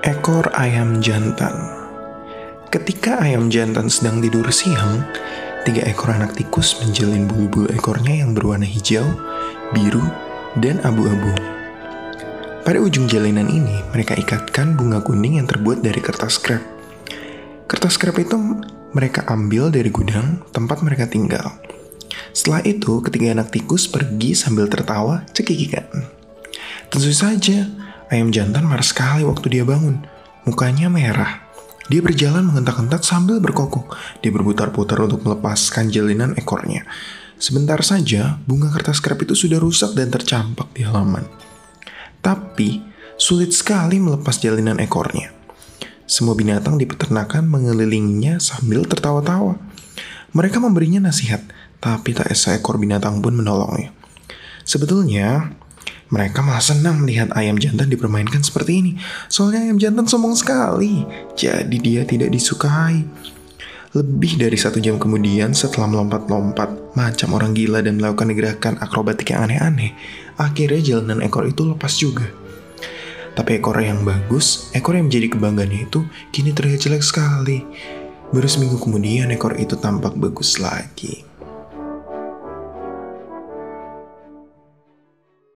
Ekor ayam jantan Ketika ayam jantan sedang tidur siang, tiga ekor anak tikus menjalin bulu-bulu ekornya yang berwarna hijau, biru, dan abu-abu. Pada ujung jalinan ini, mereka ikatkan bunga kuning yang terbuat dari kertas krep. Kertas krep itu mereka ambil dari gudang tempat mereka tinggal. Setelah itu, ketiga anak tikus pergi sambil tertawa cekikikan. Tentu saja, ayam jantan marah sekali waktu dia bangun. Mukanya merah. Dia berjalan mengentak-entak sambil berkokok. Dia berputar-putar untuk melepaskan jalinan ekornya. Sebentar saja, bunga kertas krep itu sudah rusak dan tercampak di halaman. Tapi, sulit sekali melepas jalinan ekornya. Semua binatang di peternakan mengelilinginya sambil tertawa-tawa. Mereka memberinya nasihat, tapi tak seekor binatang pun menolongnya. Sebetulnya, mereka malah senang melihat ayam jantan dipermainkan seperti ini. Soalnya ayam jantan sombong sekali. Jadi dia tidak disukai. Lebih dari satu jam kemudian setelah melompat-lompat macam orang gila dan melakukan gerakan akrobatik yang aneh-aneh, akhirnya jalanan ekor itu lepas juga. Tapi ekor yang bagus, ekor yang menjadi kebanggaannya itu kini terlihat jelek sekali. Baru seminggu kemudian ekor itu tampak bagus lagi.